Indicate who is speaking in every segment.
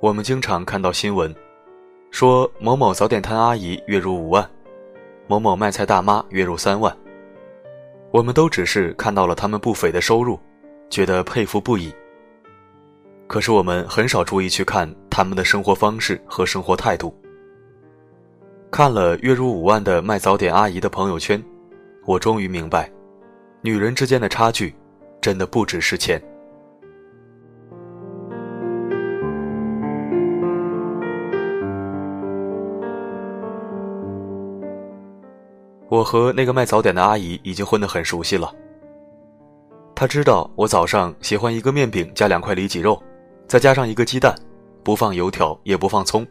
Speaker 1: 我们经常看到新闻，说某某早点摊阿姨月入五万，某某卖菜大妈月入三万。我们都只是看到了他们不菲的收入，觉得佩服不已。可是我们很少注意去看他们的生活方式和生活态度。看了月入五万的卖早点阿姨的朋友圈，我终于明白，女人之间的差距，真的不只是钱。我和那个卖早点的阿姨已经混得很熟悉了。她知道我早上喜欢一个面饼加两块里脊肉。再加上一个鸡蛋，不放油条也不放葱，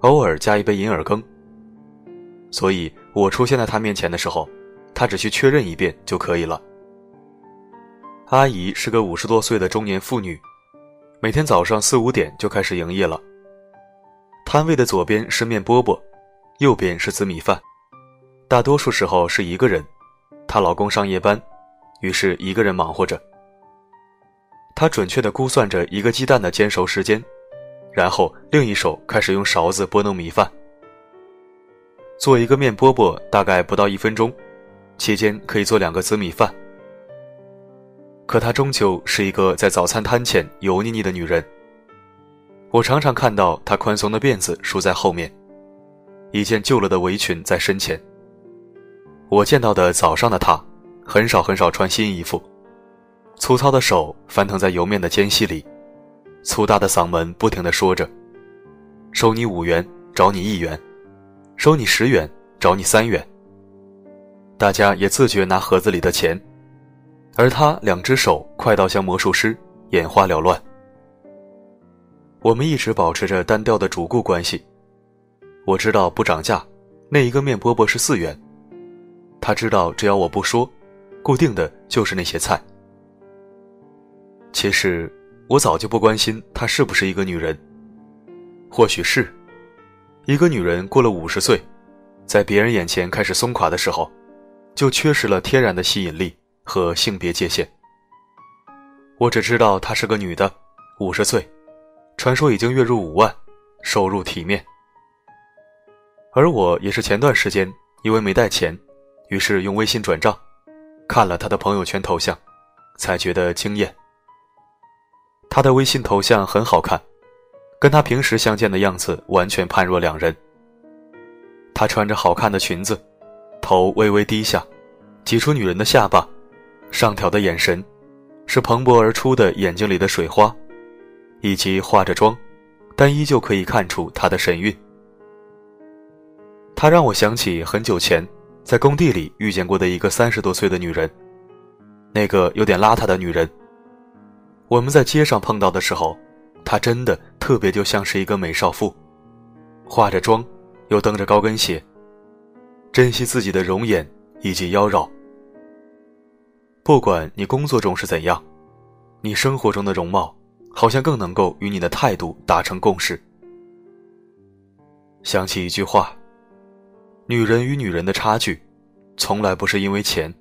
Speaker 1: 偶尔加一杯银耳羹。所以我出现在她面前的时候，她只需确认一遍就可以了。阿姨是个五十多岁的中年妇女，每天早上四五点就开始营业了。摊位的左边是面饽饽，右边是紫米饭，大多数时候是一个人，她老公上夜班，于是一个人忙活着。他准确地估算着一个鸡蛋的煎熟时间，然后另一手开始用勺子拨弄米饭。做一个面饽饽大概不到一分钟，期间可以做两个紫米饭。可她终究是一个在早餐摊前油腻腻的女人。我常常看到她宽松的辫子梳在后面，一件旧了的围裙在身前。我见到的早上的他，很少很少穿新衣服。粗糙的手翻腾在油面的间隙里，粗大的嗓门不停地说着：“收你五元，找你一元；收你十元，找你三元。”大家也自觉拿盒子里的钱，而他两只手快到像魔术师，眼花缭乱。我们一直保持着单调的主顾关系。我知道不涨价，那一个面饽饽是四元。他知道只要我不说，固定的就是那些菜。其实，我早就不关心她是不是一个女人。或许是，一个女人过了五十岁，在别人眼前开始松垮的时候，就缺失了天然的吸引力和性别界限。我只知道她是个女的，五十岁，传说已经月入五万，收入体面。而我也是前段时间因为没带钱，于是用微信转账，看了她的朋友圈头像，才觉得惊艳。他的微信头像很好看，跟他平时相见的样子完全判若两人。他穿着好看的裙子，头微微低下，挤出女人的下巴，上挑的眼神，是蓬勃而出的眼睛里的水花，以及化着妆，但依旧可以看出她的神韵。他让我想起很久前在工地里遇见过的一个三十多岁的女人，那个有点邋遢的女人。我们在街上碰到的时候，她真的特别就像是一个美少妇，化着妆，又蹬着高跟鞋，珍惜自己的容颜以及妖娆。不管你工作中是怎样，你生活中的容貌，好像更能够与你的态度达成共识。想起一句话：女人与女人的差距，从来不是因为钱，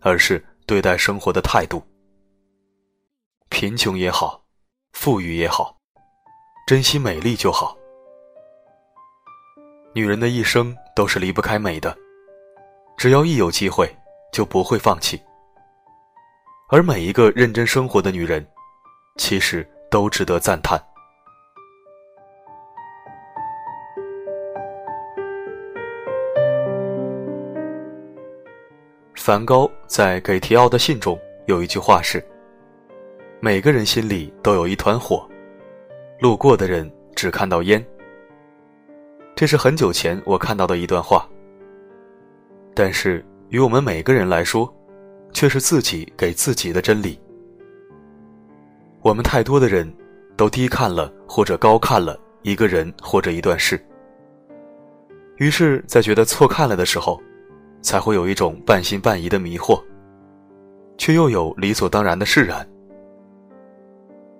Speaker 1: 而是对待生活的态度。贫穷也好，富裕也好，珍惜美丽就好。女人的一生都是离不开美的，只要一有机会，就不会放弃。而每一个认真生活的女人，其实都值得赞叹。梵高在给提奥的信中有一句话是。每个人心里都有一团火，路过的人只看到烟。这是很久前我看到的一段话，但是与我们每个人来说，却是自己给自己的真理。我们太多的人，都低看了或者高看了一个人或者一段事，于是，在觉得错看了的时候，才会有一种半信半疑的迷惑，却又有理所当然的释然。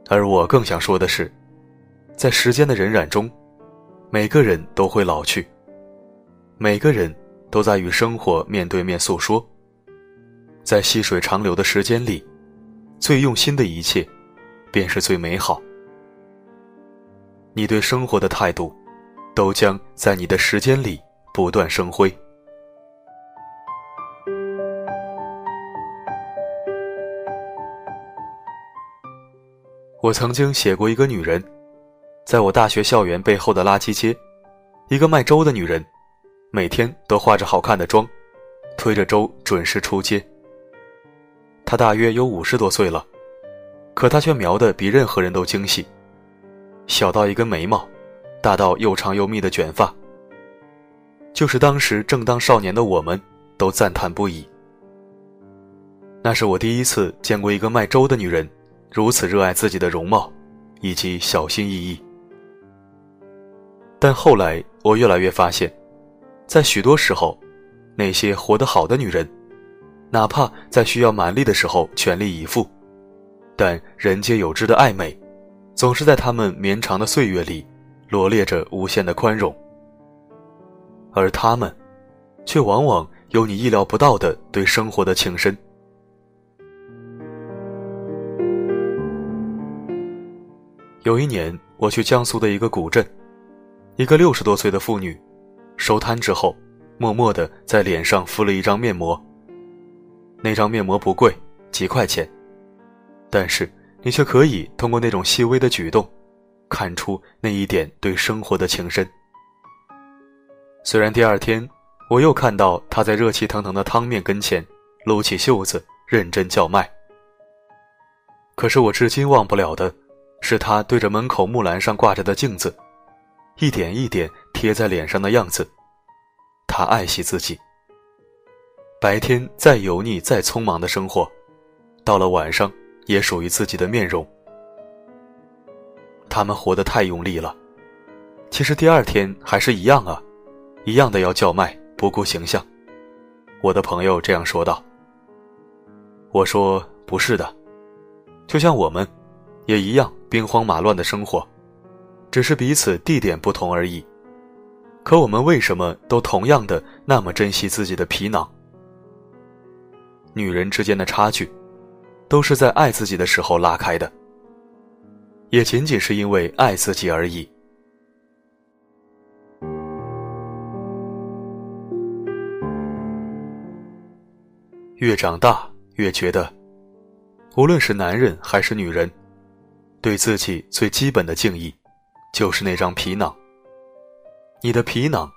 Speaker 1: 而我更想说的是，在时间的荏苒中，每个人都会老去，每个人都在与生活面对面诉说。在细水长流的时间里，最用心的一切，便是最美好。你对生活的态度，都将在你的时间里不断生辉。我曾经写过一个女人，在我大学校园背后的垃圾街，一个卖粥的女人，每天都化着好看的妆，推着粥准时出街。她大约有五十多岁了，可她却描得比任何人都精细。小到一根眉毛，大到又长又密的卷发。就是当时正当少年的我们，都赞叹不已。那是我第一次见过一个卖粥的女人，如此热爱自己的容貌，以及小心翼翼。但后来我越来越发现，在许多时候，那些活得好的女人，哪怕在需要蛮力的时候全力以赴，但人皆有之的爱美。总是在他们绵长的岁月里，罗列着无限的宽容，而他们，却往往有你意料不到的对生活的情深。有一年，我去江苏的一个古镇，一个六十多岁的妇女，收摊之后，默默的在脸上敷了一张面膜。那张面膜不贵，几块钱，但是。你却可以通过那种细微的举动，看出那一点对生活的情深。虽然第二天我又看到他在热气腾腾的汤面跟前撸起袖子认真叫卖，可是我至今忘不了的，是他对着门口木栏上挂着的镜子，一点一点贴在脸上的样子。他爱惜自己。白天再油腻、再匆忙的生活，到了晚上。也属于自己的面容。他们活得太用力了，其实第二天还是一样啊，一样的要叫卖，不顾形象。我的朋友这样说道。我说不是的，就像我们，也一样兵荒马乱的生活，只是彼此地点不同而已。可我们为什么都同样的那么珍惜自己的皮囊？女人之间的差距。都是在爱自己的时候拉开的，也仅仅是因为爱自己而已。越长大，越觉得，无论是男人还是女人，对自己最基本的敬意，就是那张皮囊。你的皮囊，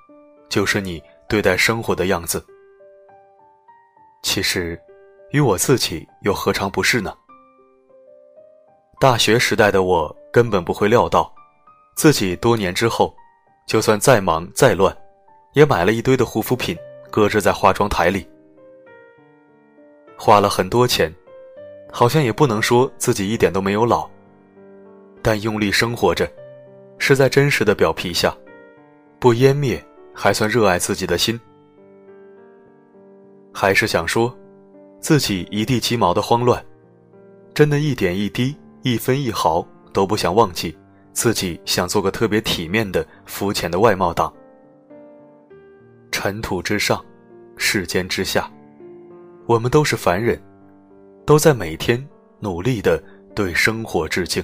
Speaker 1: 就是你对待生活的样子。其实。与我自己又何尝不是呢？大学时代的我根本不会料到，自己多年之后，就算再忙再乱，也买了一堆的护肤品，搁置在化妆台里，花了很多钱，好像也不能说自己一点都没有老，但用力生活着，是在真实的表皮下，不湮灭，还算热爱自己的心，还是想说。自己一地鸡毛的慌乱，真的一点一滴、一分一毫都不想忘记。自己想做个特别体面的、肤浅的外貌党。尘土之上，世间之下，我们都是凡人，都在每天努力的对生活致敬。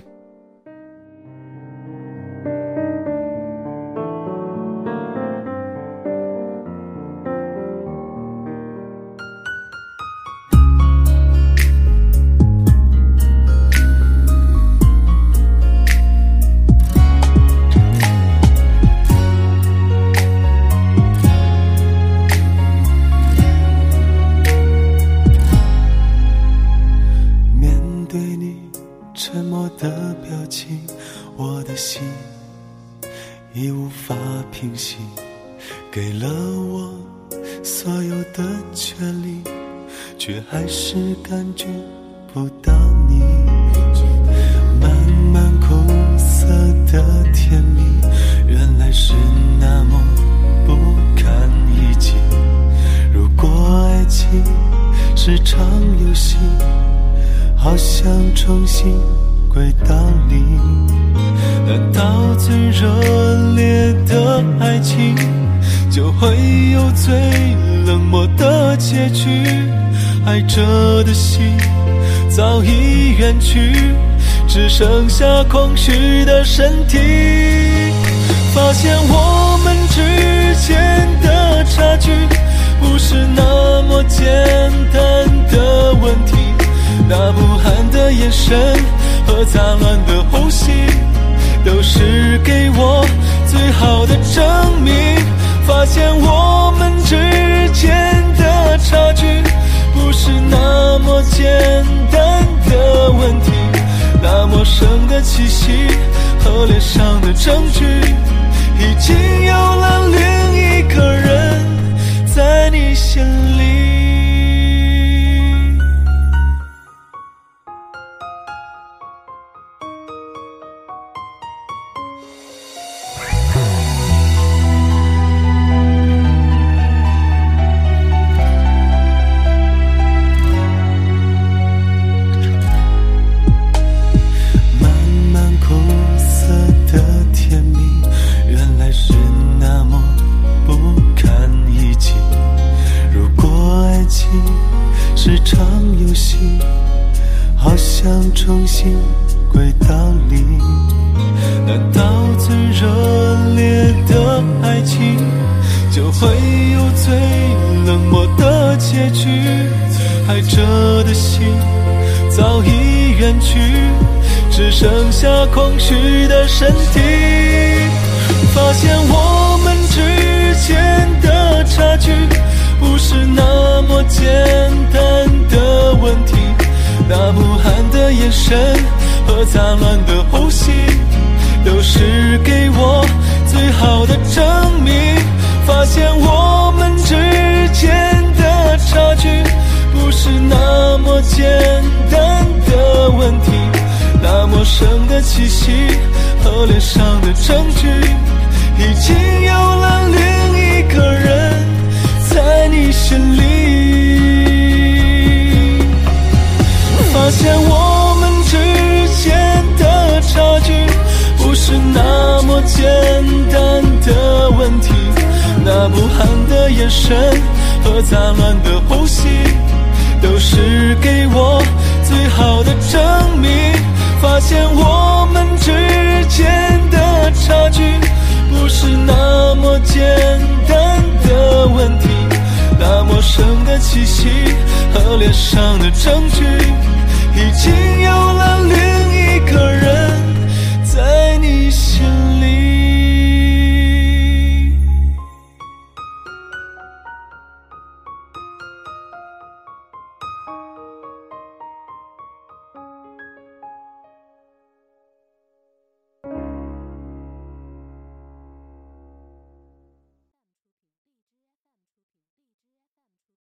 Speaker 1: 是感觉不到你慢慢苦涩的甜蜜，原来是那么不堪一击。如果爱情是场游戏，好想重新回到你，难道最热烈的爱情。就会有最冷漠的结局，爱着的心早已远去，只剩下空虚的身体。
Speaker 2: 发现我们之间的差距不是那么简单的问题。那不寒的眼神和杂乱的呼吸，都是给我最好的证明。发现我们之简单的问题。那陌生的气息和脸上的证据，已经有了另一个人在你心里。好想重新归到零。难道最热烈的爱情，就会有最冷漠的结局。爱着的心早已远去，只剩下空虚的身体。发现我们之间的简单的问题。那不寒的眼神和杂乱的呼吸，都是给我最好的证明。发现我们之间的差距不是那么简单的问题。那陌生的气息和脸上的证据，已经有是那么简单的问题。那不寒的眼神和杂乱的呼吸，都是给我最好的证明。发现我们之间的差距不是那么简单的问题。那陌生的气息和脸上的证据，已经有了。